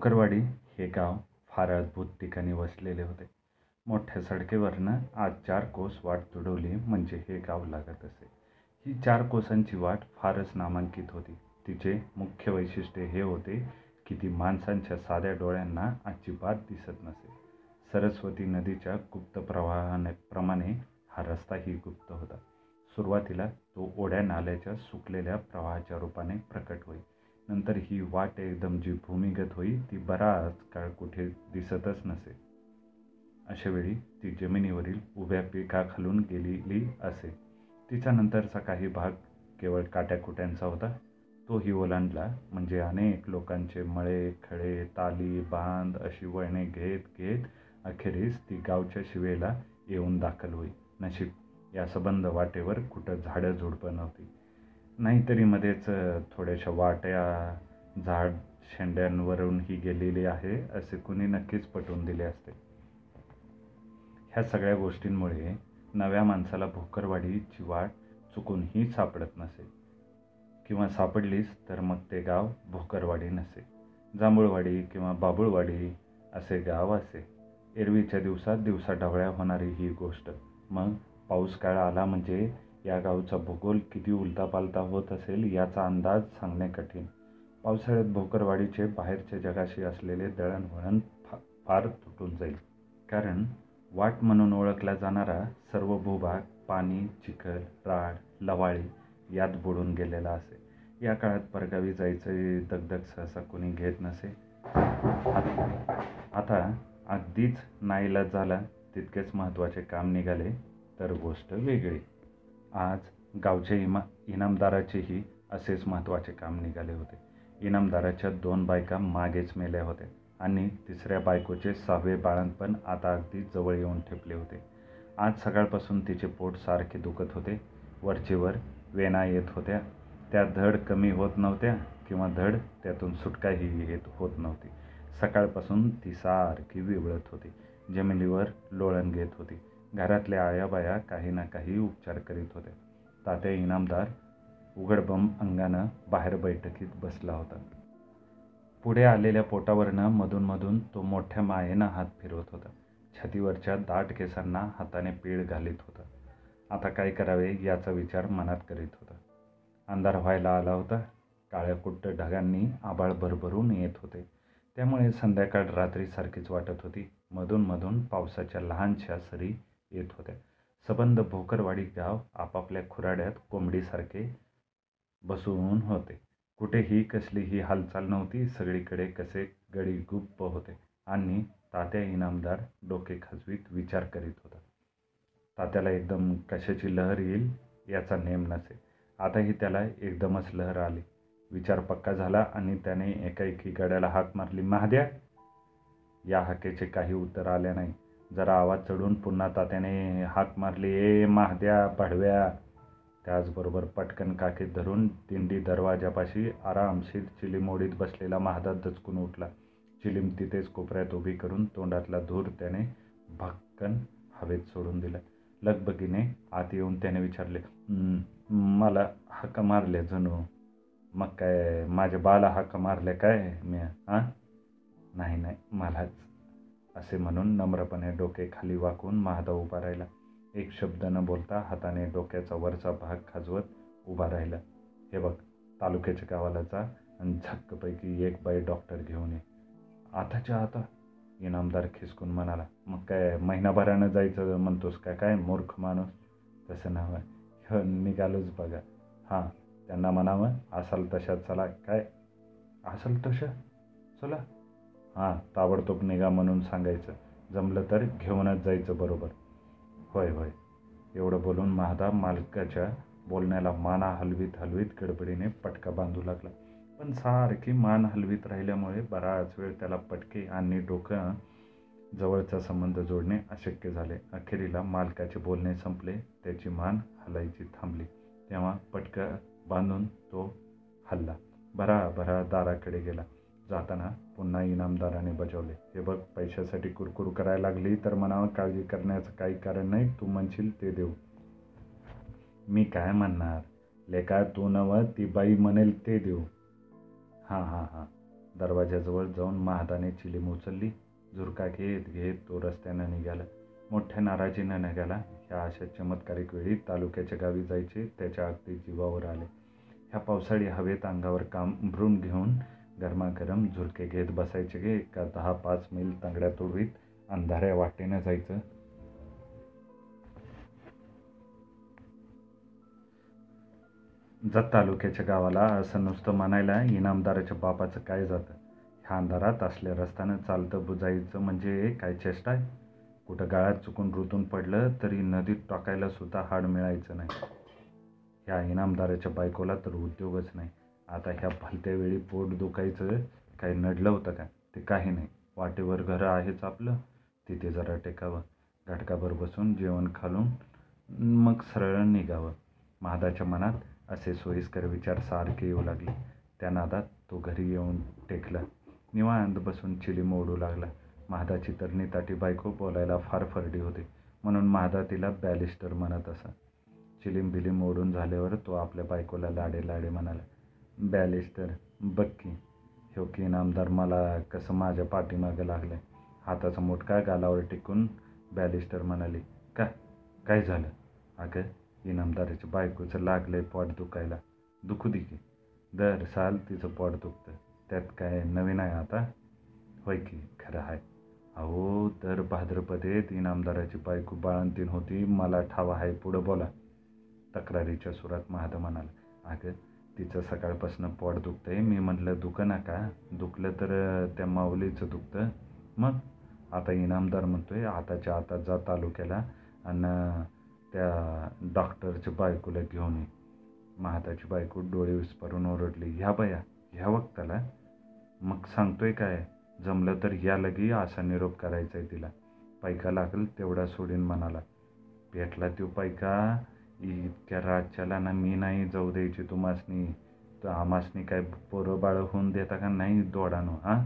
भोकरवाडी हे गाव फार अद्भुत ठिकाणी वसलेले होते. मोठ्या सडकेवरनं आज चार कोस वाट तुडवली म्हणजे हे गाव लागत असे. ही चार कोसांची वाट फारच नामांकित होती. तिचे मुख्य वैशिष्ट्य हे होते की ती माणसांच्या साध्या डोळ्यांना अजिबात दिसत नसे. सरस्वती नदीच्या गुप्त प्रवाहाने प्रमाणे हा रस्ताही गुप्त होता. सुरुवातीला तो ओढ्या नाल्याच्या सुकलेल्या प्रवाहाच्या रूपाने प्रकट होई. नंतर ही वाट एकदम जी भूमिगत होई ती बराच काळ कुठे दिसतच नसे. अशावेळी ती जमिनीवरील उभ्या पिकाखालून गेलेली असे. तिचा नंतरचा काही भाग केवळ काट्याकुट्यांचा होता. तोही ओलांडला म्हणजे अनेक लोकांचे मळे खळे ताली बांध अशी वळणे घेत घेत अखेरीस ती गावच्या शिवेला येऊन दाखल होई. नशीब या सबंध वाटेवर कुठं झाडं झुडपं नव्हती. नाहीतरी मध्येच थोड्याशा वाट्या झाड शेंड्यांवरून ही गेलेली आहे असे कुणी नक्कीच पटवून दिले असते. ह्या सगळ्या गोष्टींमुळे नव्या माणसाला भोकरवाडीची वाट चुकूनही सापडत नसे. किंवा सापडलीच तर मग ते गाव भोकरवाडी नसे. जांभूळवाडी किंवा बाबुळवाडी असे गाव असे. एरवीच्या दिवसात दिवसा ढवळ्या होणारी ही गोष्ट. मग पाऊस काळ आला म्हणजे या गावचा भूगोल किती उलतापालता होत असेल याचा अंदाज सांगणे कठीण. पावसाळ्यात भोकरवाडीचे बाहेरच्या जगाशी असलेले दळणवळण फा फार तुटून जाईल. कारण वाट म्हणून ओळखला जाणारा सर्व भूभाग पाणी चिखल राड लवाळी यात बुडून गेलेला असे. या काळात परगावी जायचं दगदग सहसा कोणी घेत नसे. आता अगदीच नाईलाज झाला तितकेच महत्त्वाचे काम निघाले तर गोष्ट वेगळी. आज गावच्या इमा इनामदाराचेही असेच महत्त्वाचे काम निघाले होते. इनामदाराच्या दोन बायका मागेच मेल्या होत्या आणि तिसऱ्या बायकोचे सहावे बाळणपण आता अगदी जवळ येऊन ठेपले होते. आज सकाळपासून तिचे पोट सारखे दुखत होते. वरचेवर वेणा येत होत्या. त्या धड कमी होत नव्हत्या किंवा धड त्यातून सुटकाही येत होत नव्हती. सकाळपासून ती सारखी विवळत होती. जमिनीवर लोळण घेत होती. घरातल्या आयाबाया काही ना काही उपचार करीत होत्या तात्या इनामदार उघडबम अंगानं बाहेर बैठकीत बसला होता. पुढे आलेल्या पोटावरनं मधून मधून तो मोठ्या मायेनं हात फिरवत होता. छातीवरच्या दाट केसांना हाताने पीळ घालीत होता. आता काय करावे याचा विचार मनात करीत होता. अंधार व्हायला आला होता. काळ्या कुट्ट ढगांनी आबाळ भरभरून येत होते. त्यामुळे संध्याकाळ रात्रीसारखीच वाटत होती. मधून मधून पावसाच्या लहानशा सरी येत होत्या. सबंध भोकरवाडी गाव आपापल्या खुराड्यात कोंबडीसारखे बसून होते. कुठेही कसलीही हालचाल नव्हती. सगळीकडे कसे गडी गुप्प होते. आणि तात्या इनामदार डोके खाजवीत विचार करीत होता. तात्याला एकदम कशाची लहर येईल याचा नेम नसे. आताही त्याला एकदमच लहर आली. विचार पक्का झाला आणि त्याने एकाएकी गड्याला हाक मारली महाद्या या हाकेचे काही उत्तर आले नाही. जरा आवाज चढून पुन्हा तात्याने हाक मारली ए महाद्या पाडव्या. त्याचबरोबर पटकन काकीत धरून दिंडी दरवाजापाशी आरामशीर चिलीमोडीत बसलेला महादा दचकून उठला. चिलीम तिथेच कोपऱ्यात उभी करून तोंडातला धूर त्याने भक्कन हवेत सोडून दिला. लगबगीने आत येऊन त्याने विचारले मला हाका मारले जणू. मग काय माझ्या बाला हाका मारले काय मी हां नाही नाही मलाच. असे म्हणून नम्रपणे डोके खाली वाकून महादा उभा राहिला. एक शब्द न बोलता हाताने डोक्याचा वरचा भाग खाजवत उभा राहिला. हे बघ तालुक्याच्या गावाला जा आणि झक्कपैकी एक बाई डॉक्टर घेऊन ये. आताच्या आता? इनामदार खिसकून म्हणाला. मग काय महिनाभरानं जायचं म्हणतोस का? काय मूर्ख माणूस? तसं नाव आहे. निघालोच बघा. हां त्यांना म्हणावं असाल तशा चला. काय? असाल तशा? चला. हां ताबडतोब निघा म्हणून सांगायचं. जमलं तर घेऊनच जायचं बरोबर. होय होय. एवढं बोलून महादा मालकाच्या बोलण्याला माना हलवीत हलवीत गडबडीने पटका बांधू लागला. पण सारखी मान हलवीत राहिल्यामुळे बराच वेळ त्याला पटके आणि डोकं जवळचा संबंध जोडणे अशक्य झाले. अखेरीला मालकाचे बोलणे संपले त्याची मान हलायची थांबली. तेव्हा पटका बांधून तो हल्ला. भरा भरा दाराकडे गेला. जाताना पुन्हा इनामदाराने बजावले. हे बघ पैशासाठी कुरकुर करायला लागली तर मनावर काळजी करण्याचं काही कारण नाही तू म्हणशील ते देऊ. मी काय म्हणणार? लेका तू नव ती बाई म्हणेल ते देऊ. हां हां हां. दरवाजाजवळ जाऊन महादाने चिलीम उचलली. झुरका घेत घेत तो रस्त्यानं निघाला. मोठ्या नाराजीनं निघाला. ह्या अशा चमत्कारिक वेळी तालुक्याच्या गावी जायचे त्याच्या अगदी जीवावर आले. ह्या पावसाळी हवेत अंगावर काम भरून घेऊन गरमागरम झुरके घेत बसायचे गे का दहा पाच मैल तांगड्या तोडवीत अंधाऱ्या वाटेनं जायचं. जत तालुक्याच्या गावाला असं नुसतं म्हणायला इनामदाराच्या बापाचं काय जातं? ह्या अंधारात असल्या रस्त्यानं चालतं बुजायचं म्हणजे काय चेष्टा आहे? कुठं गाळ्यात चुकून रुतून पडलं तरी नदीत टाकायला सुद्धा हाड मिळायचं नाही. ह्या इनामदाराच्या बायकोला तर उद्योगच नाही. आता ह्या भलत्या वेळी पोट दुखायचं काही नडलं होतं का? ते काही नाही. वाटेवर घरं आहेच आपलं. तिथे जरा टेकावं. घटकाभर बसून जेवण खालून मग सरळ निघावं. महादाच्या मनात असे सोयीस्कर विचार सारखे येऊ लागले. त्या नादात तो घरी येऊन टेकला. निवांत बसून चिलीम ओढू लागला. महादाची तरणी ताटी बायको बोलायला फार फरडी होती. म्हणून महादा तिला बॅलिस्टर म्हणत असा. चिलीम बिलीम ओढून झाल्यावर तो आपल्या बायकोला लाडे लाडे म्हणाला बॅलिस्टर बघ की. ह्यो की इनामदार मला कसं माझ्या पाठीमागं लागलं हाताचा मोठका गालावर टिकून बॅलिस्टर म्हणाली का? काय झालं? अगं इनामदाराच्या बायकोचं लागलंय पोट दुखायला. दुखू दे की. दर साल तिचं पोट दुखतं. त्यात काय नवीन आहे आता? होय की खरं आहे अहो दर भाद्रपदेत इनामदाराची बायको बाळंतीन होती. मला ठावा आहे पुढं बोला. तक्रारीच्या सुरात महादा म्हणाला अगं तिचं सकाळपासून पोट आहे मी म्हटलं दुखं नका. दुखलं तर त्या माऊलीचं दुखतं. मग आता इनामदार म्हणतो आहे आताच्या आता जा तालुक्याला आणि त्या डॉक्टरच्या बायकोला घेऊन ये. महाताची बायको डोळे विस्परून ओरडली ह्या बया ह्या वक्ताला? मग सांगतोय काय जमलं तर या लगी असा निरोप करायचा आहे तिला. पैका लागेल तेवढा सोडीन म्हणाला. भेटला तो पैका इतक्या रातच्याला ना मी नाही जाऊ द्यायची तुम्हासनी तर आमासनी काय पोरं बाळं होऊन देता का नाही दोडानो हां?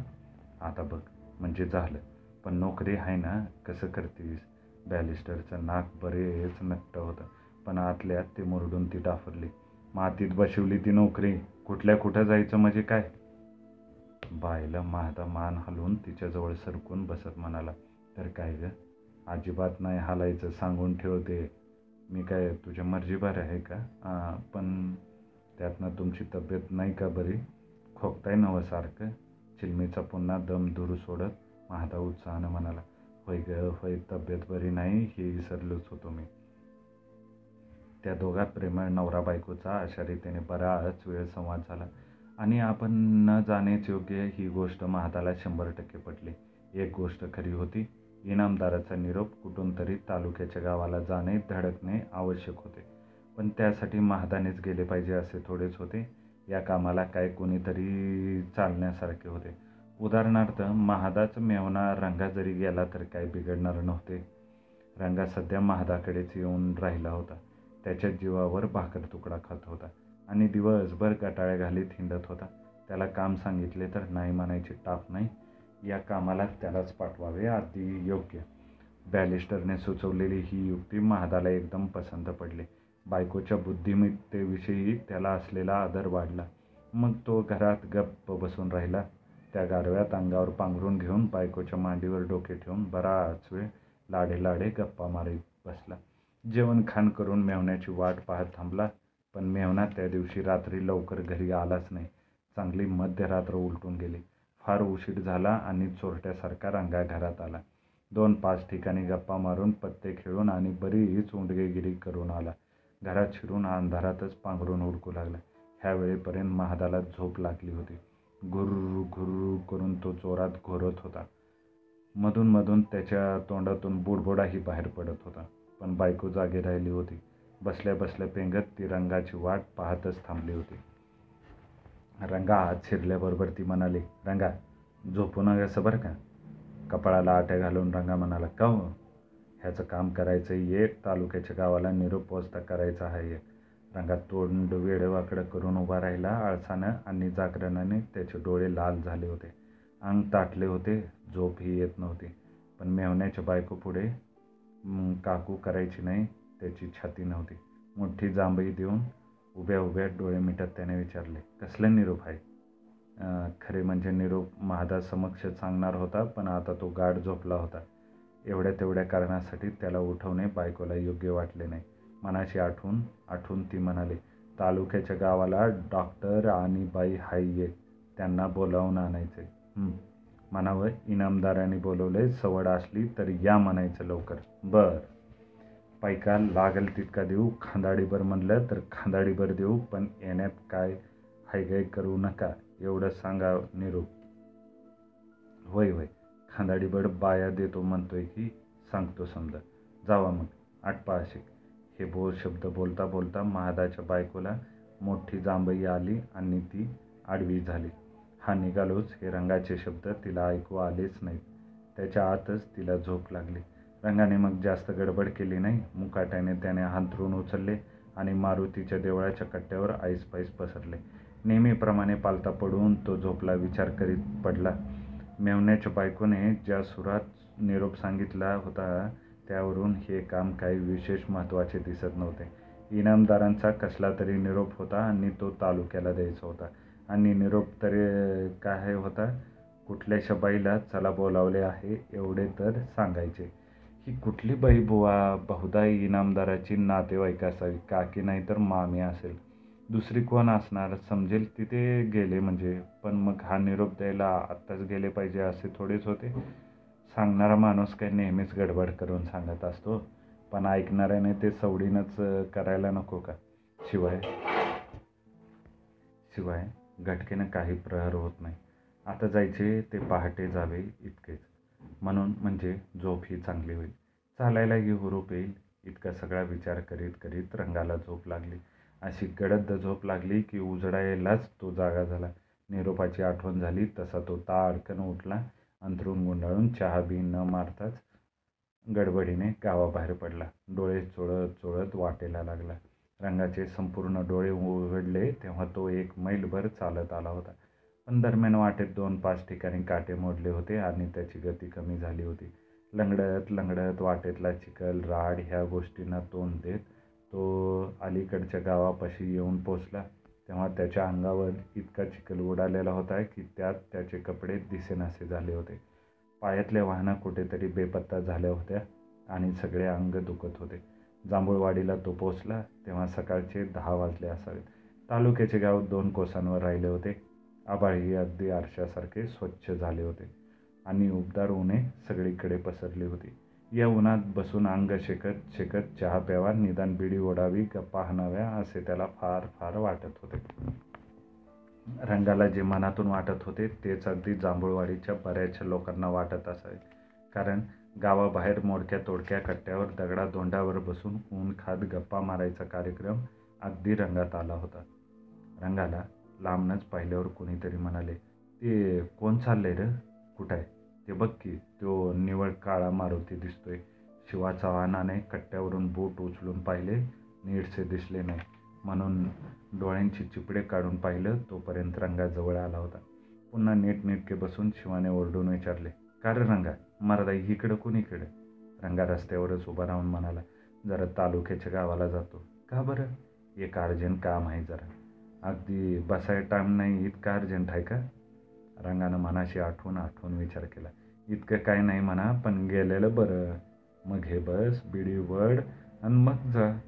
आता बघ म्हणजे झालं. पण नोकरी आहे ना कसं करतीस? बॅलिस्टरचं नाक बरेच नट्ट होतं. पण आतल्यात ते मुरडून ती डाफरली. मातीत बसवली ती नोकरी. कुठल्या कुठं जायचं म्हणजे काय? बायला माझा मान हलवून तिच्याजवळ सरकून बसत म्हणाला तर काय ग? अजिबात नाही हालायचं सांगून ठेवते. मी काय तुझ्या मर्जीबार आहे का? पण त्यातनं तुमची तब्येत नाही का बरी? खोकताय नवं सारखं. चिलमीचा पुन्हा दम दूर सोडत महादा उत्साहानं म्हणाला होय ग होय तब्येत बरी नाही हे विसरलोच होतो मी. त्या दोघात प्रेमळ नवरा बायकोचा अशा रीतीने बराच वेळ संवाद झाला आणि आपण न जाण्याच योग्य ही गोष्ट महादाला शंभर टक्के पटली. एक गोष्ट खरी होती इनामदाराचा निरोप कुठून तरी तालुक्याच्या गावाला जाणे धडकणे आवश्यक होते. पण त्यासाठी महादानेच गेले पाहिजे असे थोडेच होते. या कामाला काय कोणीतरी चालण्यासारखे होते. उदाहरणार्थ महादाच मेवना रंगा जरी गेला तर काय बिघडणार नव्हते. रंगा सध्या महादाकडेच येऊन राहिला होता. त्याच्या जीवावर भाकर तुकडा खात होता आणि दिवसभर गटाळ्या घालीत हिंडत होता. त्याला काम सांगितले तर नाही म्हणायची टाप नाही. या कामाला त्यालाच पाठवावे अगदी योग्य. बॅलिस्टरने सुचवलेली ही युक्ती महादाला एकदम पसंत पडली. बायकोच्या बुद्धिमत्तेविषयी त्याला असलेला आदर वाढला. मग तो घरात गप्प बसून राहिला. त्या गारव्यात अंगावर पांघरून घेऊन बायकोच्या मांडीवर डोके ठेवून बराच वेळ लाडे लाडे गप्पा मारीत बसला. जेवण खाण करून मेवण्याची वाट पाहत थांबला पण मेवणा त्या दिवशी रात्री लवकर घरी आलाच नाही. चांगली मध्यरात्र उलटून गेली. फार उशीर झाला आणि चोरट्यासारखा रंगा घरात आला. दोन पाच ठिकाणी गप्पा मारून पत्ते खेळून आणि बरीच उंडगेगिरी करून आला. घरात शिरून अंधारातच पांघरून उडकू लागला. ह्या वेळेपर्यंत महादाला झोप लागली होती. गुर्र गुर्र करून तो चोरात घोरत होता. मधून मधून त्याच्या तोंडातून बुडबुडाही बाहेर पडत होता. पण बायको जागी राहिली होती. बसल्या बसल्या पेंगत ती रंगाची वाट पाहतच थांबली होती. रंगा आत शिरल्याबरोबर ती म्हणाली रंगा झोपू नका बरं का? कपाळाला आट्या घालून रंगा म्हणाला का हो? ह्याचं काम करायचं एक तालुक्याच्या गावाला निरोप पोचता करायचा आहे एक. रंगात तोंड वेडवाकडं करून उभा राहिला आळसानं आणि जागरणाने त्याचे डोळे लाल झाले होते. अंग ताटले होते झोपही येत नव्हती. पण मेवण्याच्या बायको पुढे काकू करायची नाही त्याची छाती नव्हती. मोठी जांभई देऊन उभ्या उभ्या डोळे मिटत त्याने विचारले कसले निरोप आहे? खरे म्हणजे निरोप महादासमक्ष सांगणार होता पण आता तो गाढ झोपला होता. एवढ्या तेवढ्या कारणासाठी त्याला उठवणे बायकोला योग्य वाटले नाही. मनाशी आठवून आठवून ती म्हणाली तालुक्याच्या गावाला डॉक्टर आणि बाई हाय ये त्यांना बोलावून आणायचे. म्हणावं इनामदाराने बोलवले सवड असली तर या म्हणायचं लवकर. बरं. पैका लागेल तितका देऊ खांदाडीभर म्हणलं तर खांदाडीभर देऊ पण येण्यात काय हायगाय करू नका एवढं सांगा निरूप होय होय खांदाडीभर बाया देतो म्हणतोय की सांगतो समजा. जावा मग आटपा असे हे बोल शब्द बोलता बोलता महादाच्या बायकोला मोठी जांभई आली आणि ती आडवी झाली. हा निघालोच हे रंगाचे शब्द तिला ऐकू आलेच नाहीत. त्याच्या आतच तिला झोप लागली. रंगाने मग जास्त गडबड केली नाही. मुकाट्याने त्याने हांतरून उचलले आणि मारुतीच्या देवळाच्या कट्ट्यावर ऐसपैस पसरले. नेहमीप्रमाणे पालता पडून तो झोपला विचार करीत पडला. मेवण्याच्या बायकोने ज्या सुरात निरोप सांगितला होता त्यावरून हे काम काही विशेष महत्त्वाचे दिसत नव्हते. इनामदारांचा कसला तरी निरोप होता आणि तो तालुक्याला द्यायचा होता. आणि निरोप तरी काय होता? कुठल्याशा बाईला चला बोलावले आहे एवढे तर सांगायचे. ही कुठली बाई बुवा बहुधा इनामदाराची नातेवाईक असावी काकी नाही तर मामी असेल? दुसरी कोण असणार? समजेल तिथे गेले म्हणजे. पण मग हा निरोप द्यायला आत्ताच गेले पाहिजे असे थोडेच होते. सांगणारा माणूस काही नेहमीच गडबड करून सांगत असतो. पण ऐकणाऱ्याने ते सवडीनंच करायला नको का? शिवाय शिवाय घटकेनं काही प्रहर होत नाही. आता जायचे ते पहाटे जावे इतकेच. म्हणून म्हणजे झोप ही चांगली होईल. चालायलाही हुरूप येईल. इतका सगळा विचार करीत करीत रंगाला झोप लागली. अशी गडद झोप लागली की उजडायलाच तो जागा झाला. निरोपाची आठवण झाली. तसा तो ताडकन उठला. अंथरून गुंडाळून चहा बी न मारताच गडबडीने गावाबाहेर पडला. डोळे चोळत चोळत वाटेला लागला. रंगाचे संपूर्ण डोळे उघडले तेव्हा तो एक मैलभर चालत आला होता. पण दरम्यान वाटेत दोन पाच ठिकाणी काटे मोडले होते आणि त्याची गती कमी झाली होती. लंगडत लंगडत वाटेतला चिखल राड ह्या गोष्टींना तोंड देत तो अलीकडच्या गावापाशी येऊन पोचला. तेव्हा त्याच्या अंगावर इतका चिखल उडालेला होता की त्यात त्याचे कपडे दिसेनासे झाले होते. पायातल्या वाहनं कुठेतरी बेपत्ता झाल्या होत्या आणि सगळे अंग दुखत होते. जांभूळवाडीला तो पोचला तेव्हा सकाळचे दहा वाजले असावेत. तालुक्याचे गाव दोन कोसांवर राहिले होते. आभाळही अगदी आरशासारखे स्वच्छ झाले होते आणि उबदार उन्हे सगळीकडे पसरली होती. या उन्हात बसून अंग शेकत शेकत चहा प्यावा निदान बिडी ओढावी गप्पा हणाव्या असे त्याला फार फार वाटत होते. रंगाला जे मनातून वाटत होते तेच अगदी जांभूळवाडीच्या बऱ्याचशा लोकांना वाटत असावे. कारण गावाबाहेर मोडक्या तोडक्या कट्ट्यावर दगडा धोंडावर बसून ऊन खात गप्पा मारायचा कार्यक्रम अगदी रंगात आला होता. रंगाला लांबनच पाहिल्यावर कोणीतरी म्हणाले ते कोण चाललंय रे? कुठं आहे? ते बघ की तो निवळ काळा मारुती दिसतोय. शिवा चव्हाणाने कट्ट्यावरून बूट उचलून पाहिले. नीटसे दिसले नाही. म्हणून डोळ्यांची चिपडे काढून पाहिलं. तोपर्यंत रंगा जवळ आला होता. पुन्हा नीटनेटके बसून शिवाने ओरडून विचारले का रे रंगा? मरादा इकडं कुणीकडे रंगा रस्त्यावरच उभा राहून म्हणाला जरा तालुक्याच्या गावाला जातो. का बरं? एक अर्जंट काम आहे जरा. अगदी बसाय टाईम नाही इतका अर्जंट आहे का? रंगानं मनाशी आठवून आठवून विचार केला. इतकं काय नाही म्हणा पण गेलेलं बरं. मग हे बस बिडी वड आणि मग जा.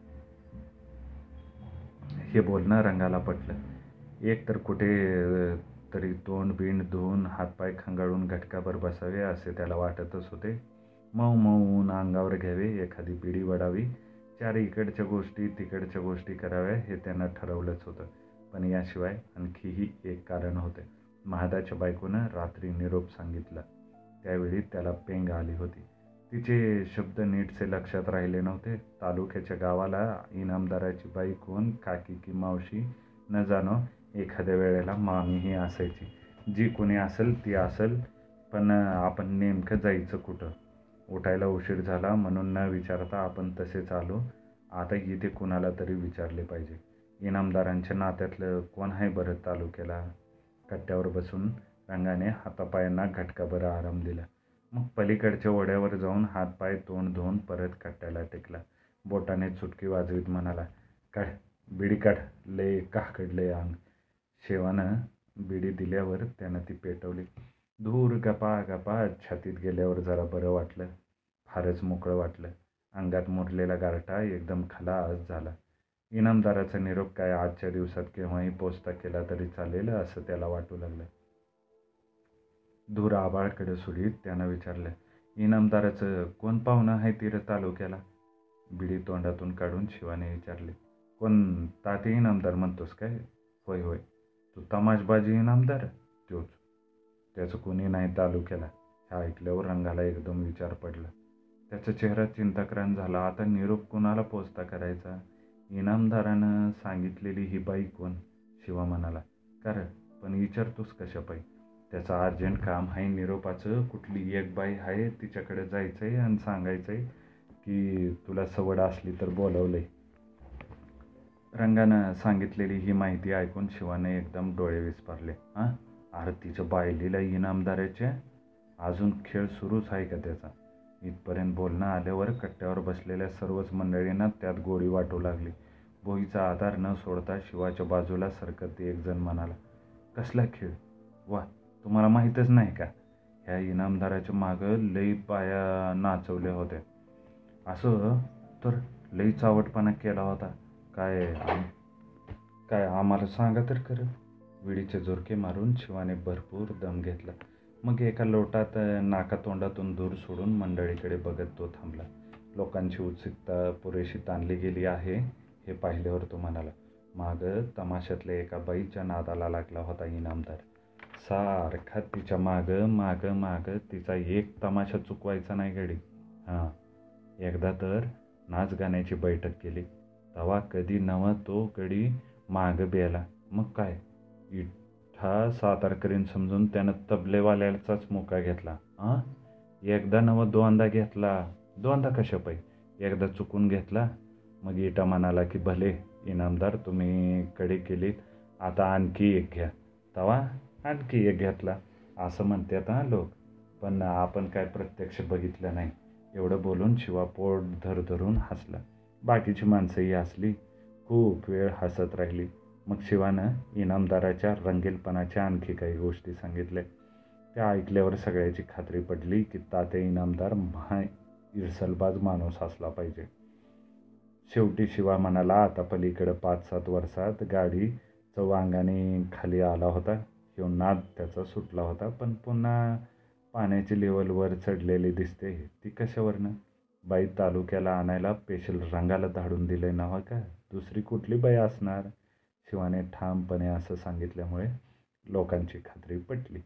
हे बोलणं रंगाला पटलं. एक तर कुठे तरी तोंड बिंड धुवून हातपाय खंगाळून घटकाभर बसावे असे त्याला वाटतच होते. मऊ मऊ ऊन अंगावर घ्यावे एखादी बिडी वडावी. चार इकडच्या गोष्टी तिकडच्या गोष्टी कराव्या हे त्यांना ठरवलंच होतं. पण याशिवाय आणखीही एक कारण होते. महादाच्या बायकोनं रात्री निरोप सांगितला. त्यावेळी त्याला पेंग आली होती. तिचे शब्द नीटसे लक्षात राहिले नव्हते. तालुक्याच्या गावाला इनामदाराची बाई कोण काकी की मावशी न जाणो एखाद्या वेळेला मामीही असायची. जी कोणी असेल ती असेल पण आपण नेमकं जायचं कुठं? उठायला उशीर झाला म्हणून न विचारता आपण तसेच आलो. आता इथे कुणाला तरी विचारले पाहिजे. इनामदारांच्या नात्यातलं कोण आहे बरं तालुक्याला? कट्ट्यावर बसून रंगाने हातापायांना घटकाभर आराम दिला. मग पलीकडच्या ओढ्यावर जाऊन हातपाय तोंड धुवून परत कट्ट्याला टेकला. बोटाने चुटकी वाजवीत म्हणाला काढ बिडी काढ लय काकडले अंग. शेवानं बिडी दिल्यावर त्यानं ती पेटवली. धूर गपा गपा छातीत गेल्यावर जरा बरं वाटलं. फारच मोकळं वाटलं. अंगात मुरलेला गारठा एकदम खलास झाला. इनामदाराचा निरोप काय आजच्या दिवसात केव्हाही पोचता केला तरी चालेल असं त्याला वाटू लागलं धूर आबाळकडे सुडीत त्यानं विचारलं इनामदाराचं कोण पाहुणं आहे तिरं तालुक्याला? बिडी तोंडातून काढून शिवाने विचारले कोण ताते इनामदार म्हणतोस काय? होय होय. तू तमाशबाजी इनामदार तोच. त्याचं कोणी नाही तालुक्याला. ह्या ऐकल्यावर रंगाला एकदम विचार पडला. त्याचा चेहरा चिंताक्रांत झाला. आता निरोप कुणाला पोचता करायचा? इनामदारानं सांगितलेली ही बाई कोण? शिवा म्हणाला. कारण पण विचारतोस कशा पाई त्याचं अर्जंट काम आहे निरोपाचं कुठली एक बाई आहे तिच्याकडे जायचं आहे आणि सांगायचं आहे की तुला सवड असली तर बोलवलंय. रंगानं सांगितलेली ही माहिती ऐकून शिवाने एकदम डोळे विस्पारले. हां आरतीच्या बायलीला इनामदाराच्या? अजून खेळ सुरूच आहे का त्याचा? इथपर्यंत बोलणं आल्यावर कट्ट्यावर बसलेल्या सर्वच मंडळींना त्यात गोडी वाटू लागली. बोईचा आधार न सोडता शिवाच्या बाजूला सरकत एकजण म्हणाला कसला खेळ? वा तुम्हाला माहीतच नाही का? ह्या इनामदाराच्या मागं लई पाया नाचवल्या होत्या. असं? तर लई चावटपणा केला होता. काय काय आम्हाला सांगा तर खरं. विडीचे झुरके मारून शिवाने भरपूर दम घेतला. मग एका लोटात नाका तोंडातून दूर सोडून मंडळीकडे बघत तो थांबला. लोकांची उत्सुकता पुरेशी ताणली गेली आहे हे पाहिल्यावर तो म्हणाला माग तमाशातल्या एका बाईच्या नादाला लागला होता इनामदार. सारखा तिच्या माग माग माग तिचा एक तमाशा चुकवायचा नाही गडी. हां एकदा तर नाच गाण्याची बैठक केली. तवा कधी नवा तो गडी माग बेला मग काय? इठा सातारकरीन समजून त्यानं तबलेवाल्याचाच मोका घेतला. हां एकदा नवा दोनदा घेतला. दोनदा कशा पायी एकदा चुकून घेतला. मग इटा म्हणाला की भले इनामदार तुम्ही कडे केलीत. आता आणखी एक घ्या. तवा आणखी एक घेतला. असं म्हणतात हां लोक. पण आपण काय प्रत्यक्ष बघितलं नाही. एवढं बोलून शिवा पोट धरधरून हसला. बाकीची माणसंही हसली. खूप वेळ हसत राहिली. मग शिवानं इनामदाराच्या रंगीलपणाच्या आणखी काही गोष्टी सांगितल्या. त्या ऐकल्यावर सगळ्याची खात्री पडली की ताते इनामदार महा इरसलबाज माणूस असला पाहिजे. शेवटी शिवा म्हणाला आता पलीकडं पाच सात वर्षात गाडी चौवांगाने खाली आला होता. किंवा नाद त्याचा सुटला होता पण पुन्हा पाण्याची लेवलवर चढलेली दिसते. ती कशावरनं? बाई तालुक्याला आणायला पेशल रंगाला धाडून दिले नव्हा हो का? दुसरी कुठली बाई असणार? शिवाने ठामपणे असं सांगितल्यामुळे लोकांची खात्री पटली.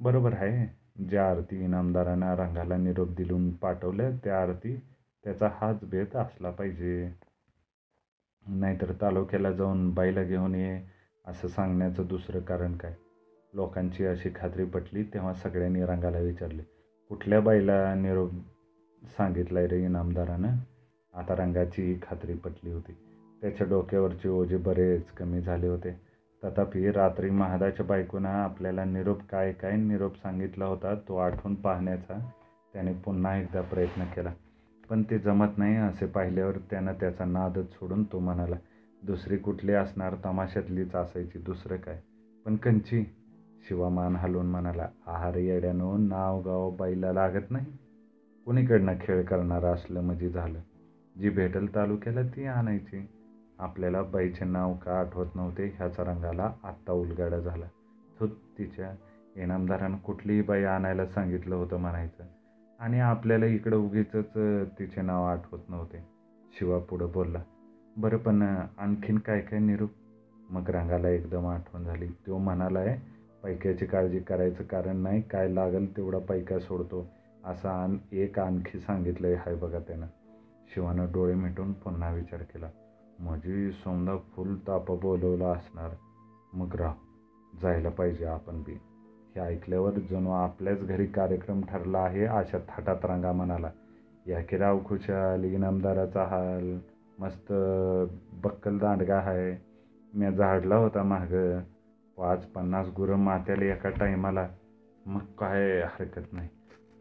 बरोबर आहे. ज्या आरती इनामदारांना रंगाला निरोप दिलून पाठवलं त्या आरती त्याचा हाच भेद असला पाहिजे. नाहीतर तालुक्याला जाऊन बाईला घेऊन ये असं सांगण्याचं दुसरं कारण काय? लोकांची अशी खात्री पटली तेव्हा सगळ्यांनी रंगाला विचारले कुठल्या बाईला निरोप सांगितलाय रे इनामदारानं? आता रंगाची खात्री पटली होती. त्याच्या डोक्यावरचे ओझे बरेच कमी झाले होते. तथापि रात्री महादाच्या बायकोनं आपल्याला निरोप काय काय निरोप सांगितला होता तो आठवून पाहण्याचा त्याने पुन्हा एकदा प्रयत्न केला. पण ते जमत नाही असे पाहिल्यावर त्यानं त्याचा नादच सोडून तो म्हणाला दुसरी कुठली असणार तमाशातलीच असायची दुसरं काय? पण कंची शिवामान हलवून म्हणाला आहार येड्यानो नाव गाव बाईला लागत नाही. कुणीकडनं खेळ करणारं असलं म्हणजे झालं. जी भेटल तालुक्याला ती आणायची. आपल्याला बाईचे नाव का आठवत नव्हते ह्याचा रंगाला आत्ता उलगाडा झाला. तो तिच्या इनामदारानं कुठलीही बाई आणायला सांगितलं होतं म्हणायचं. आणि आपल्याला इकडं उगीचंच तिचे नाव आठवत नव्हते. शिवा पुढं बोलला बरं पण आणखीन काय काय निरूप? मग रंगाला एकदम आठवण झाली. तो म्हणाला आहे पैक्याची काळजी करायचं कारण नाही काय लागेल तेवढा पैका सोडतो. असं आण एक आणखी सांगितलं आहे हाय बघा त्यानं. शिवानं डोळे मिटून पुन्हा विचार केला. माझी सोमदा फुल ताप बोलवला असणार. मग राह. जायला पाहिजे आपण बी. हे ऐकल्यावर जणू आपल्याच घरी कार्यक्रम ठरला आहे अशा थाटात रांगा म्हणाला. या की राव खुशाल इनामदाराचा हाल मस्त बक्कल दांडगा आहे मी झाडला होता माग. पाच पन्नास गुरं मात्याला एका टायमाला. मग काय हरकत नाही.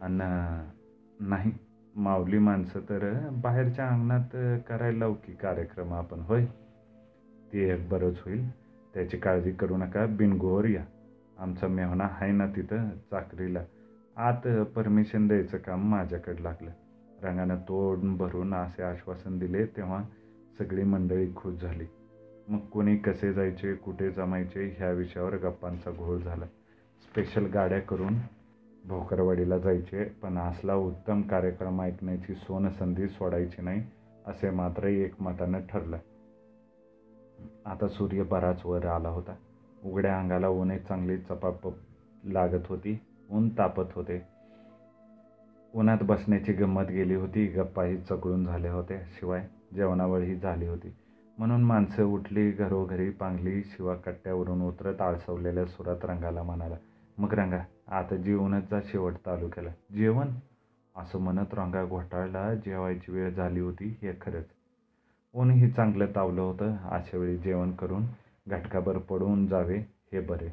अन्न नाही. माऊली माणसं तर बाहेरच्या अंगणात करायला लावू की कार्यक्रम आपण होय? ते एक बरंच होईल. त्याची काळजी करू नका. बिनगोवर या. आमचा मेहना आहे ना तिथं चाकरीला. आत परमिशन द्यायचं काम माझ्याकडे लागलं. रंगानं तोंड भरून असे आश्वासन दिले तेव्हा सगळी मंडळी खुश झाली. मग कोणी कसे जायचे कुठे जमायचे ह्या विषयावर गप्पांचा घोळ झाला. स्पेशल गाड्या करून भोकरवाडीला जायचे पण असला उत्तम कार्यक्रम ऐकण्याची सोनसंधी सोडायची नाही असे मात्र एकमतानं ठरलं. आता सूर्य बराच वर आला होता. उघड्या अंगाला ऊन चांगली चपाप लागत होती ऊन तापत होते. उन्हात बसण्याची गंमत गेली होती गप्पाही चकळून झाल्या होत्या. शिवाय जेवणावळही झाली होती. म्हणून माणसं उठली घरोघरी पांगली शिवा कट्ट्यावरून उतरत आळसवलेल्या सुरात रंगाला म्हणाला मग रंगा आता जेवणाचा शेवट शेवट तालुक्याला जेवण? असं म्हणत रंगा घोटाळला. जेवायची वेळ झाली होती हे खरंच. ऊनही चांगलं तावलं होतं अशा वेळी जेवण करून घटकाभर पडून जावे हे बरे.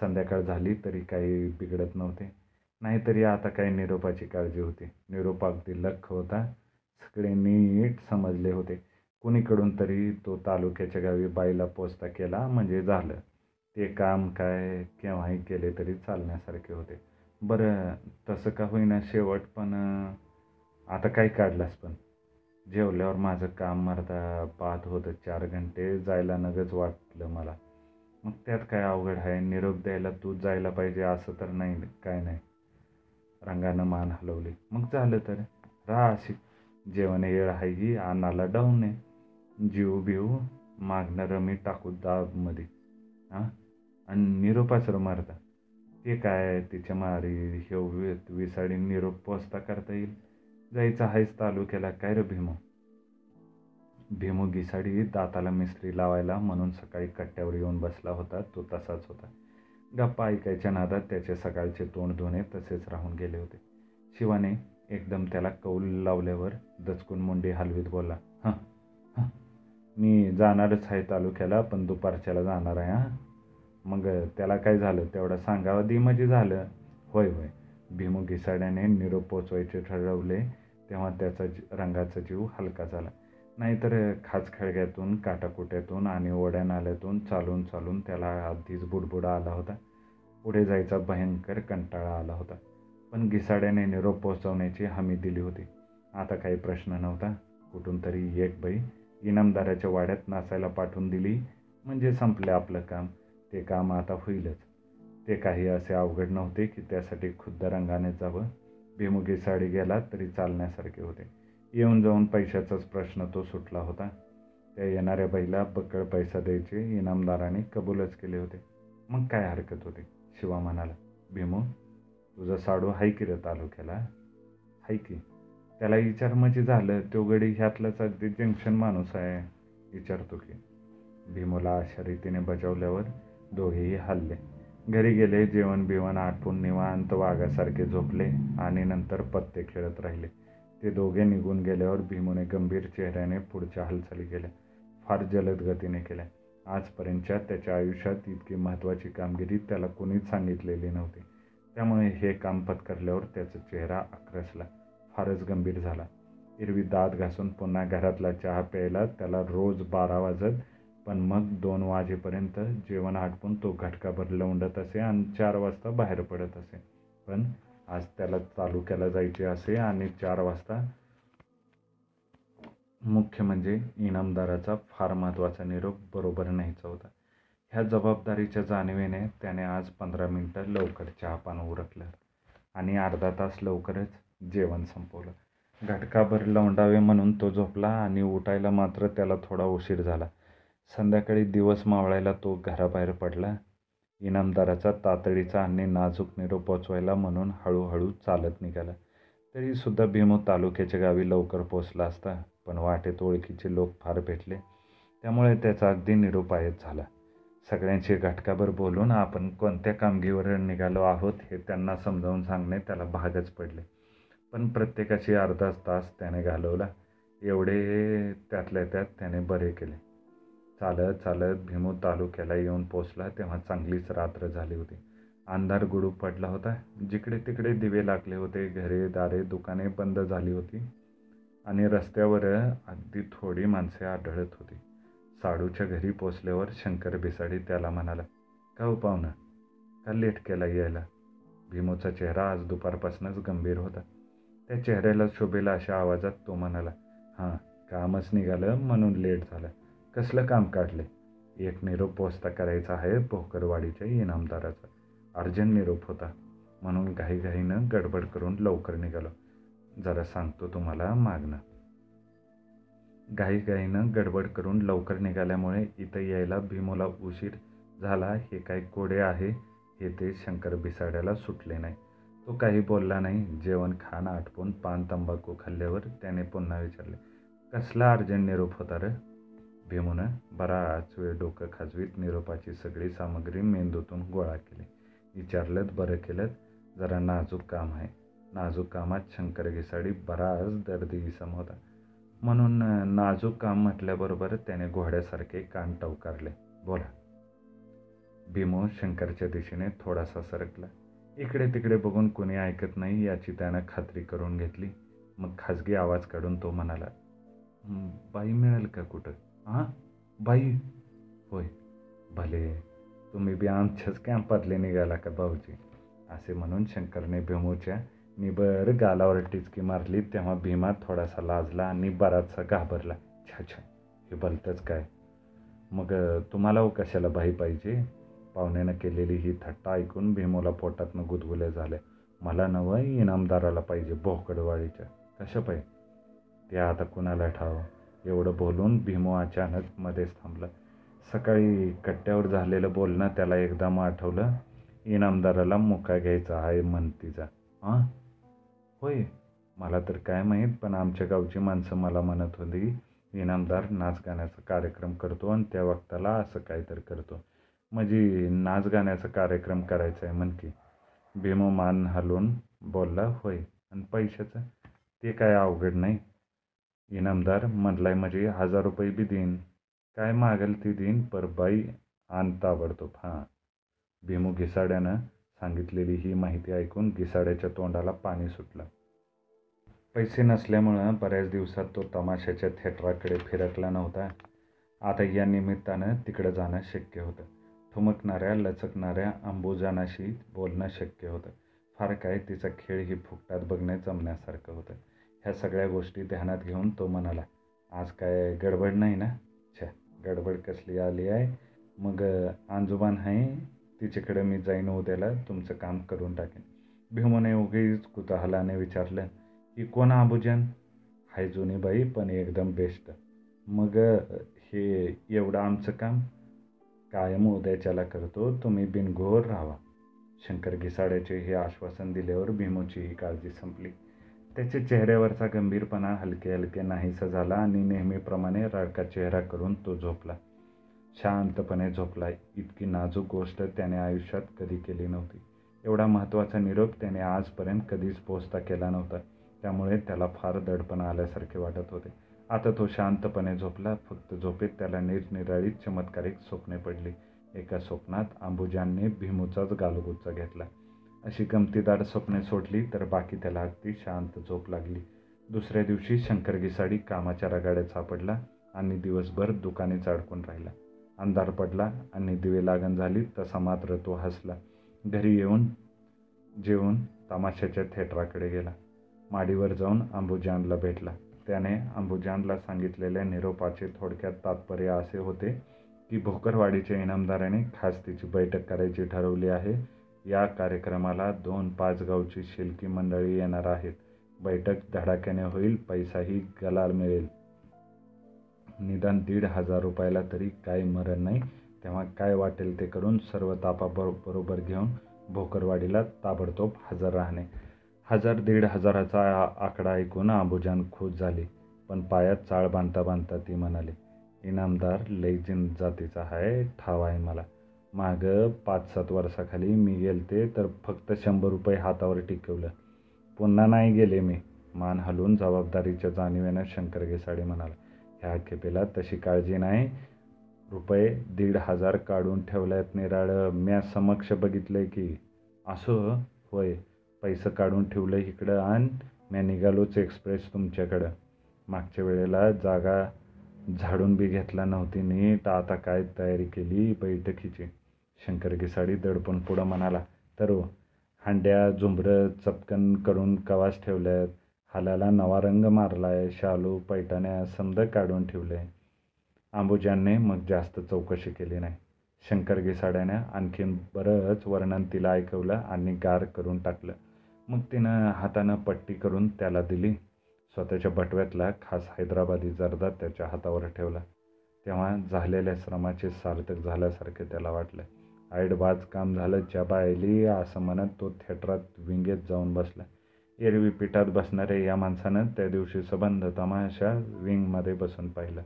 संध्याकाळ झाली तरी काही बिघडत नव्हते. नाहीतरी आता काही निरोपाची काळजी होती. निरोप अगदी लख होता. सगळे नीट समजले होते. कुणीकडून तरी तो तालुक्याच्या गावी बाईला पोचता केला म्हणजे झालं. ते काम काय केव्हाही केले तरी चालण्यासारखे होते. बरं तसं का होईना शेवट पण आता काय काढलास पण. जेवल्यावर माझं काम मरता पाहत होतं चार घंटे जायला नगच वाटलं मला. मग त्यात काय अवघड आहे? निरोप द्यायला तू जायला पाहिजे असं तर नाही काय नाही. रंगानं मान हलवली. मग झालं तर? राहा अशी. जेवण येळ आहे ही अन्नाला डाऊन आहे. जीव बिव मागणारं मी टाकू दाबमध्ये. हां? आणि निरोपाच मारता. ते काय तिच्या मारी हे विसाडी निरोप पोचता करता येईल. जायचं हायच तालुक्याला काय रे भीमो? भीमो गिसाडी दाताला मिस्त्री लावायला म्हणून सकाळी कट्ट्यावर येऊन बसला होता. तो तसाच होता. गप्पा ऐकायच्या नादात त्याचे सकाळचे तोंड धुणे तसेच राहून गेले होते. शिवाने एकदम त्याला कौल लावल्यावर दचकून मुंडी हलवीत बोलला हां हां मी जाणारच आहे तालुक्याला पण दुपारच्याला जाणार आहे हां. मग त्याला काय झालं? तेवढं सांगावं. दी म्हणजे झालं. होय होय. भीमू घिसाड्याने निरोप पोचवायचे ठरवले. तेव्हा त्याचा रंगाचा जीव हलका झाला. नाहीतर खाचखळग्यातून काटाकुट्यातून आणि ओढ्या नाल्यातून चालून चालून त्याला आधीच बुडबुडा आला होता. पुढे जायचा भयंकर कंटाळा आला होता. पण घिसाड्याने निरोप पोचवण्याची हमी दिली होती. आता काही प्रश्न नव्हता. कुठून तरी एक बाई इनामदाराच्या वाड्यात नाचायला पाठवून दिली. म्हणजे संपले आपलं काम. ते काम आता होईलच. ते काही असे अवघड नव्हते की त्यासाठी खुद्द रंगाने जावं. बेमुगी साडी गेला तरी चालण्यासारखे होते. येऊन जाऊन पैशाचाच प्रश्न तो सुटला होता. त्या येणाऱ्या बाईला बक्कळ पैसा द्यायचे इनामदाराने कबूलच केले होते. मग काय हरकत होती? शिवा म्हणाला भीमू तुझं साडू हाय की रे तालुक्याला. हाय की त्याला विचार म्हणजे झालं तो गडी ह्यातलाच अगदी जंक्शन माणूस आहे विचारतो की. भीमूला अशा रीतीने बजावल्यावर दोघेही हल्ले. घरी गेले जेवण बिवण आटपून निवांत वाघासारखे झोपले आणि नंतर पत्ते खेळत राहिले. ते दोघे निघून गेल्यावर भीमूने गंभीर चेहऱ्याने पुढच्या हालचाली केल्या. फार जलद गतीने केल्या. आजपर्यंतच्या त्याच्या आयुष्यात इतकी महत्त्वाची कामगिरी त्याला कोणीच सांगितलेली नव्हती. त्यामुळे हे काम पत्करल्यावर त्याचा चेहरा आक्रसला. फारच गंभीर झाला. एरवी दात घासून पुन्हा घरातला चहा प्यायला त्याला रोज बारा वाजत पण मग दोन वाजेपर्यंत जेवण आटपून तो घटकाभर लवंडत असे आणि चार वाजता बाहेर पडत असे. पण आज त्याला तालुक्याला जायचे असे आणि चार वाजता मुख्य म्हणजे इनामदाराचा फार महत्त्वाचा निरोप बरोबर न्यायचा होता. ह्या जबाबदारीच्या जाणीवेने त्याने आज पंधरा मिनटं लवकर चहापान उरकलं आणि अर्धा तास लवकरच जेवण संपवलं. घटकाभर लवंडावे म्हणून तो झोपला आणि उठायला मात्र त्याला थोडा उशीर झाला. संध्याकाळी दिवस मावळायला तो घराबाहेर पडला. इनामदाराचा तातडीचा आणि नाजूक निरोप पोचवायला म्हणून हळूहळू चालत निघाला. तरीसुद्धा भीमू तालुक्याच्या गावी लवकर पोचला असता पण वाटेत ओळखीचे लोक फार भेटले. त्यामुळे त्याचा अगदी निरोपायत झाला. सगळ्यांशी घटकाभर बोलून आपण कोणत्या कामगिरीवर निघालो आहोत हे त्यांना समजावून सांगणे त्याला भागच पडले. पण प्रत्येकाशी अर्धाच तास त्याने घालवला. एवढे त्यातल्या त्यात त्याने बरे केले. चालत चालत भीमू तालुक्याला येऊन पोचला. तेव्हा चांगलीच रात्र झाली होती. अंधार गुडूप पडला होता. जिकडे तिकडे दिवे लागले होते. घरे दारे दुकाने बंद झाली होती. आणि रस्त्यावर अगदी थोडी माणसे आढळत होती. साडूच्या घरी पोचल्यावर शंकर बिसाडी त्याला म्हणाला का हो पाहुणं? का लेट केला यायला? भीमूचा चेहरा आज दुपारपासूनच गंभीर होता. त्या चेहऱ्याला शोभेला अशा आवाजात तो म्हणाला हां कामच निघालं म्हणून लेट झालं. कसलं काम काढले एक निरोप पोचता करायचा आहे पोहकरवाडीच्या इनामदाराचा. अर्जंट निरोप होता. म्हणून घाईघाईनं गडबड करून लवकर निघालो. जरा सांगतो तुम्हाला मागणं. घाईघाईनं गडबड करून लवकर निघाल्यामुळे इथं यायला भीमोला उशीर झाला. हे काय कोडे आहे? हे ते शंकर बिसाड्याला सुटले नाही. तो काही बोलला नाही. जेवण खाणं आटपून पान तंबाखू खाल्ल्यावर त्याने पुन्हा विचारले कसला अर्जंट निरोप होता रे? भीमूनं बराच वेळ डोकं खाजवीत निरोपाची सगळी सामग्री मेंदूतून गोळा केली. विचारलं बरं केलं जरा नाजूक काम आहे. नाजूक कामात शंकर घिसाडी बराच दर्दी इसम होता. म्हणून नाजूक काम म्हटल्याबरोबर त्याने घोड्यासारखे कान टवकारले. बोला. भीमो शंकरच्या दिशेने थोडासा सरकला. इकडे तिकडे बघून कोणी ऐकत नाही याची त्यानं खात्री करून घेतली. मग खाजगी आवाज काढून तो म्हणाला बाई मिळेल का कुठं? हां? बाई? होय. भले. तुम्ही बी आमच्याच कॅम्पातले निघाला का भाऊजी? असे म्हणून शंकरने भीमूच्या निबर गालावर टिचकी मारली तेव्हा भीमा थोडासा लाजला आणि बराचसा घाबरला. छा छा. हे भलतंच काय? मग तुम्हाला हो कशाला बाई पाहिजे? पाहुण्यानं केलेली ही थट्टा ऐकून भीमूला पोटातनं गुदगुले झाले. मला नवं इनामदाराला पाहिजे भोकडवाळीच्या कशा पाहिजे ते आता कुणाला ठाव? एवढं बोलून भीमो अचानक मध्येच थांबलं. सकाळी कट्ट्यावर झालेलं बोलणं त्याला एकदम आठवलं. इनामदाराला मुका घ्यायचा आहे म्हणतीचा. हां होय. मला तर काय माहीत पण आमच्या गावची माणसं मला म्हणत होती इनामदार नाच गाण्याचा कार्यक्रम करतो आणि त्या वक्ताला असं काहीतरी करतो. म्हणजे नाच गाण्याचा कार्यक्रम करायचा आहे म्हण की. भीमो मान हलवून बोलला होय. आणि पैशाचं? ते काय अवघड नाही. इनामदार म्हटलाय म्हणजे हजार रुपये बी देईन. काय मागेल ती देईन पर बाई आण ताबडतोब हां. भीमू घिसाड्यानं सांगितलेली ही माहिती ऐकून घिसाड्याच्या तोंडाला पाणी सुटलं. पैसे नसल्यामुळं बऱ्याच दिवसात तो तमाशाच्या थिएटराकडे फिरकला नव्हता. आता या निमित्तानं तिकडं जाणं शक्य होतं. ठुमकणाऱ्या लचकणाऱ्या अंबुजानाशी बोलणं शक्य होतं. फार काय तिचा खेळ ही फुकटात बघणे जमण्यासारखं होतं. ह्या सगळ्या गोष्टी ध्यानात घेऊन तो म्हणाला आज काय गडबड नाही ना? छा गडबड कसली आली आहे? मग आंजोबान आहे तिच्याकडे मी जाईन उद्याला तुमचं काम करून टाकेन. भीमने उगीच कुतूहलाने विचारलं की कोण आबुजन? हाय जुनी बाई पण एकदम बेस्ट. मग हे एवढं आमचं काम? कायम उद्याच्याला करतो तुम्ही बिनघोर राहा. शंकर घिसाड्याचे हे आश्वासन दिल्यावर भीमोची ही काळजी संपली. त्याच्या चेहऱ्यावरचा गंभीरपणा हलके हलके नाहीसा झाला आणि नेहमीप्रमाणे रडका चेहरा करून तो झोपला. शांतपणे झोपला. इतकी नाजूक गोष्ट त्याने आयुष्यात कधी केली नव्हती. एवढा महत्त्वाचा निरोप त्याने आजपर्यंत कधीच पोचता केला नव्हता. त्यामुळे त्याला फार दडपण आल्यासारखे वाटत होते. आता तो शांतपणे झोपला. फक्त झोपेत त्याला निरनिराळी चमत्कारिक स्वप्ने पडली. एका स्वप्नात अंबुजांनी भीमूचाच गालगुच्चा घेतला. अशी गमतीदार स्वप्ने सोडली तर बाकी त्याला अगदी शांत झोप लागली. दुसऱ्या दिवशी शंकर घिसाडी कामाच्या रगाड्यात सापडला आणि दिवसभर दुकानेच अडकून राहिला. अंधार पडला आणि दिवे लागण झाली तसा मात्र तो हसला. घरी येऊन जेवून तमाशाच्या थिएटराकडे गेला. माडीवर जाऊन अंबुजानला भेटला. त्याने अंबुजानला सांगितलेल्या निरोपाचे थोडक्यात तात्पर्य असे होते की भोकरवाडीच्या इनामदाराने खास तिची बैठक करायची ठरवली आहे. या कार्यक्रमाला दोन पाच गावची शिल्की मंडळी येणार आहेत. बैठक धडाक्याने होईल पैसाही गलाल मिळेल. निदान दीड हजार रुपयाला तरी काही मरण नाही. तेव्हा काय वाटेल ते करून सर्व तापा बरोबर घेऊन भोकरवाडीला ताबडतोब हजर राहणे. हजार दीड हजाराचा आकडा ऐकून आंबुजान खुश झाली पण पायात चाळ बांधता बांधता ती म्हणाली इनामदार लैजिन जातीचा आहे ठाव आहे मला. मागं पाच सात वर्षाखाली मी गेलते तर फक्त शंभर रुपये हातावर टिकवलं. पुन्हा नाही गेले मी. मान हलवून जबाबदारीच्या जाणीवेनं शंकर घेसाडे म्हणाला ह्या खेपेला तशी काळजी नाही. रुपये दीड हजार काढून ठेवल्यात निराळं. म्या समक्ष बघितलंय की असो होय. पैसे काढून ठेवलं इकडं आणि. म्या निघालोच एक्सप्रेस तुमच्याकडं. मागच्या वेळेला जागा झाडून बी घेतला नव्हती नीट. आता काय तयारी केली बैठकीची? शंकर घिसाडी दडपण पुढं म्हणाला तर हांड्या झुंबरं चपकन करून कवास ठेवल्यात हालाला नवा रंग मारलाय शालू पैठण्या समद काढून ठेवले आंबुजांनी मग जास्त चौकशी केली नाही. शंकर घिसाड्याने आणखीन बरंच वर्णन तिला ऐकवलं आणि गार करून टाकलं. मग तिनं हातानं पट्टी करून त्याला दिली. स्वतःच्या बटव्यातला खास हैदराबादी जर्दा त्याच्या हातावर ठेवला. तेव्हा झालेल्या श्रमाचे सार्थक झाल्यासारखे त्याला वाटलं. आईडबाज काम झालं ज्या बायली असं म्हणत तो थिएटरात विंगेत जाऊन बसला. एरवी पिठात बसणाऱ्या या माणसानं त्या दिवशी सबंध तमाशा विंगमध्ये बसून पाहिलं.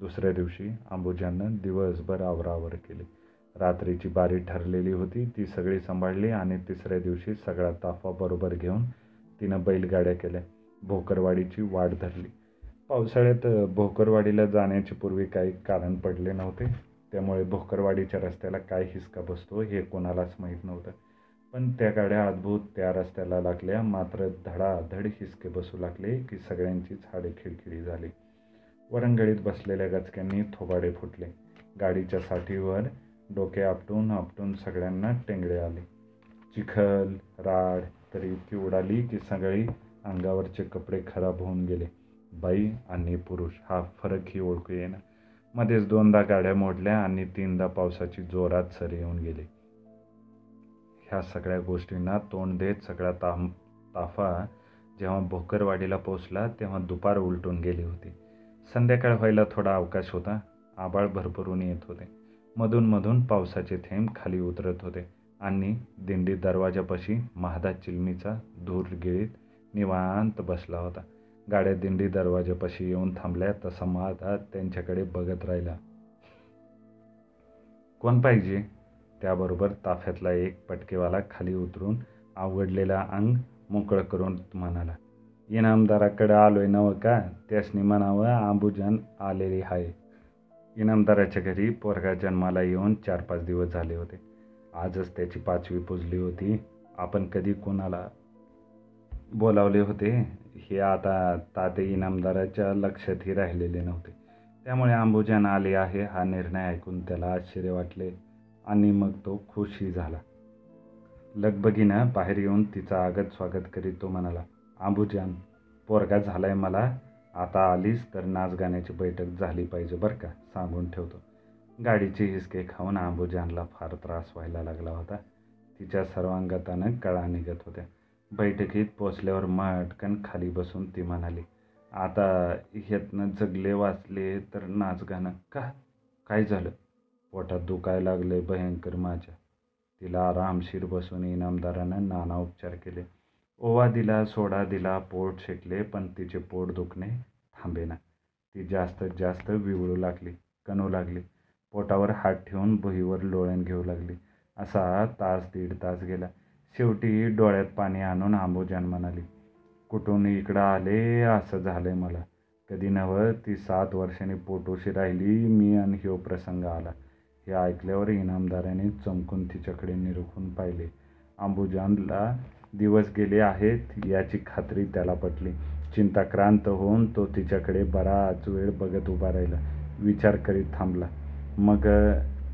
दुसऱ्या दिवशी अंबुजानं दिवसभर आवरावर केली. रात्रीची बारी ठरलेली होती ती सगळी सांभाळली आणि तिसऱ्या दिवशी सगळा ताफा बरोबर घेऊन तिनं बैलगाड्या केल्या. भोकरवाडीची वाट धरली. पावसाळ्यात भोकरवाडीला जाण्याची पूर्वी काही कारण पडले नव्हते. त्यामुळे भोकरवाडीच्या रस्त्याला काय हिसका बसतो हे कोणालाच माहीत नव्हतं. पण त्या गाड्या अद्भुत त्या रस्त्याला लागल्या. मात्र धडाधड हिसके बसू लागले की सगळ्यांचीच हाडे खिळखिळी झाली. वरंगळीत बसलेल्या गचक्यांनी थोबाडे फुटले. गाडीच्या साठीवर डोके आपटून आपटून सगळ्यांना टेंगळे आले. चिखल राड तरी इतकी उडाली की सगळी अंगावरचे कपडे खराब होऊन गेले. बाई आणि पुरुष हा फरकही ओळखू येणार मध्येच दोनदा गाड्या मोडल्या आणि तीनदा पावसाची जोरात सर येऊन गेली. ह्या सगळ्या गोष्टींना तोंड देत सगळा ता ताफा जेव्हा भोकरवाडीला पोचला तेव्हा दुपार उलटून गेली होती. संध्याकाळ व्हायला थोडा अवकाश होता. आबाळ भरभरून येत होते. मधून मधून पावसाचे थेंब खाली उतरत होते आणि दिंडी दरवाजापाशी महादा चिलमीचा धूर गिळीत निवांत बसला होता. गाड्या दिंडी दरवाजापाशी येऊन थांबल्या तसा महादा त्यांच्याकडे बघत राहिला. कोण पाहिजे? त्याबरोबर ताफ्यातला एक पटकेवाला खाली उतरून आवडलेला अंग मोकळं करून म्हणाला इनामदाराकडे आलोय नवं का? त्यासनी म्हणावं आंबुजन आलेली आहे. इनामदाराच्या घरी पोरगा जन्माला येऊन चार पाच दिवस झाले होते. आजच त्याची पाचवी पुजली होती. आपण कधी कोणाला बोलावले होते? हे आता ताते इनामदाराच्या लक्षातही राहिलेले नव्हते. त्यामुळे आंबुजान आले आहे हा निर्णय ऐकून त्याला आश्चर्य वाटले आणि मग तो खुशही झाला. लगबगीनं बाहेर येऊन तिचा आगत स्वागत करीत तो म्हणाला आंबुजान पोरगा झालाय मला. आता आलीस तर नाच गाण्याची बैठक झाली पाहिजे बरं का? सांगून ठेवतो. गाडीचे हिसके खाऊन आंबुजानला फार त्रास व्हायला लागला होता. तिच्या सर्वांगतानं कळा निघत होत्या. बैठकीत पोचल्यावर माटकन खाली बसून ती म्हणाली आता ह्यातनं जगले वाचले तर नाच गाणं का? काय झालं? पोटात दुखायला लागले भयंकर माझ्या. तिला आरामशीर बसून इनामदारानं नाना उपचार केले. ओवा दिला सोडा दिला पोट शेकले पण तिचे पोट दुखणे थांबेना. ती जास्त जास्त विवळू लागली कणू लागली. पोटावर हात ठेवून भुईवर लोळण घेऊ लागली. असा तास दीड तास गेला. शेवटी डोळ्यात पाणी आणून आंबोजान म्हणाली कुठून इकडं आले? असं झालंय मला. कधी नवं ती सात वर्षांनी पोटोशी राहिली मी आणि ह्यो प्रसंग आला. हे ऐकल्यावर इनामदाराने चमकून तिच्याकडे निरखून पाहिले. आंबुजानला दिवस गेले आहेत याची खात्री त्याला पटली. चिंताक्रांत होऊन तो तिच्याकडे बराच वेळ बघत उभा राहिला. विचार करीत थांबला. मग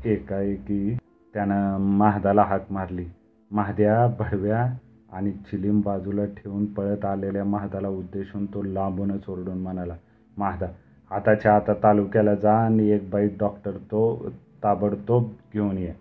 एकाएकी त्यानं महादाला हाक मारली. महाद्या भडव्या आणि चिलीम बाजूला ठेवून पळत आलेल्या महादाला उद्देशून तो लांबूनच ओरडून म्हणाला महादा आताच्या आता तालुक्याला जा आणि एक बाई डॉक्टर तो ताबडतोब घेऊन ये.